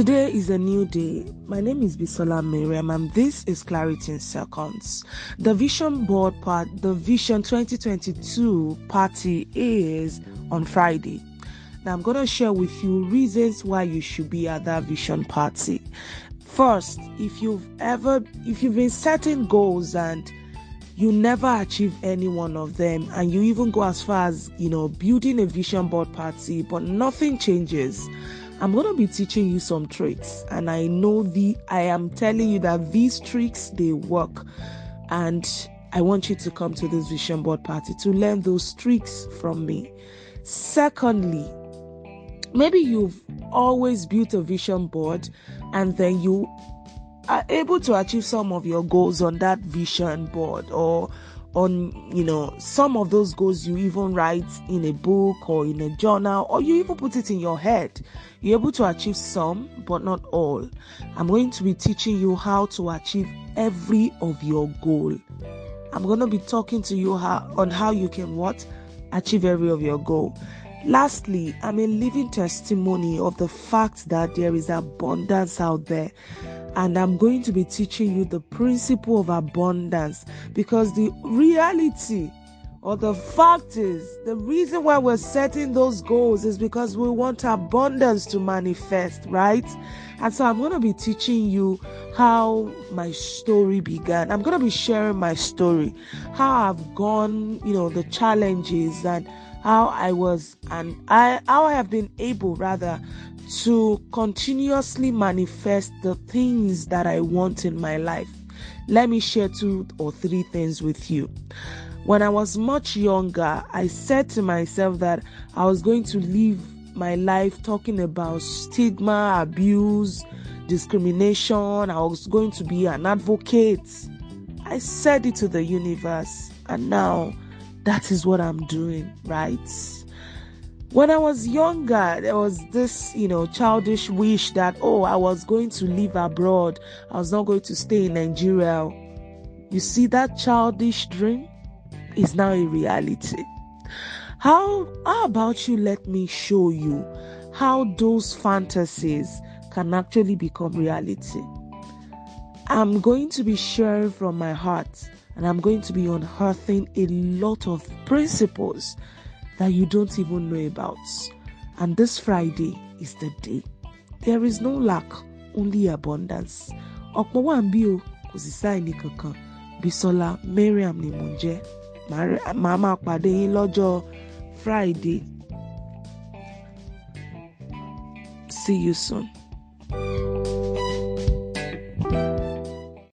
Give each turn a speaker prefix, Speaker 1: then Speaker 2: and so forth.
Speaker 1: Today is a new day. My name is Bisola Mariam and this is Clarity in Seconds. The Vision Board part, the Vision 2022 party is on Friday. Now I'm going to share with you reasons why you should be at that vision party. First, if you've ever if you've been setting goals and you never achieve any one of them and you even go as far as, you know, building a vision board party but nothing changes I'm going to be teaching you some tricks and I know the I am telling you that these tricks they work and I want you to come to this vision board party to learn those tricks from me. Secondly, maybe you've always built a vision board and then you are able to achieve some of your goals on that vision board or on you know some of those goals you even write in a book or in a journal or you even put it in your head. You're able to achieve some but not all. I'm going to be teaching you how to achieve every of your goal. I'm going to be talking to you how, on how you can what? Achieve every of your goal. Lastly i'm a living testimony of the fact that there is abundance out there and I'm going to be teaching you the principle of abundance because the reality or the fact is the reason why we're setting those goals is because we want abundance to manifest, right? And so I'm going to be teaching you how my story began. I'm going to be sharing my story, how I've gone, you know, the challenges and how I was and I how I have been able rather to continuously manifest the things that I want in my life. Let me share two or three things with you. When I was much younger, I said to myself that I was going to live my life talking about stigma, abuse, discrimination. I was going to be an advocate. I said it to the universe, and now that is what I'm doing, right? When I was younger, there was this, you know, childish wish that, oh, I was going to live abroad. I was not going to stay in Nigeria. You see, that childish dream is now a reality. How, how about you let me show you how those fantasies can actually become reality? I'm going to be sharing from my heart and I'm going to be unearthing a lot of principles that you don't even know about. And this Friday is the day. There is no lack, only abundance. ọ̀pọ̀ wà ń bí o kò sì sáìní kankan Bisola Mariam ni mò ń jẹ́ màá máa pàdé yín lọ́jọ́ Friday. See you soon.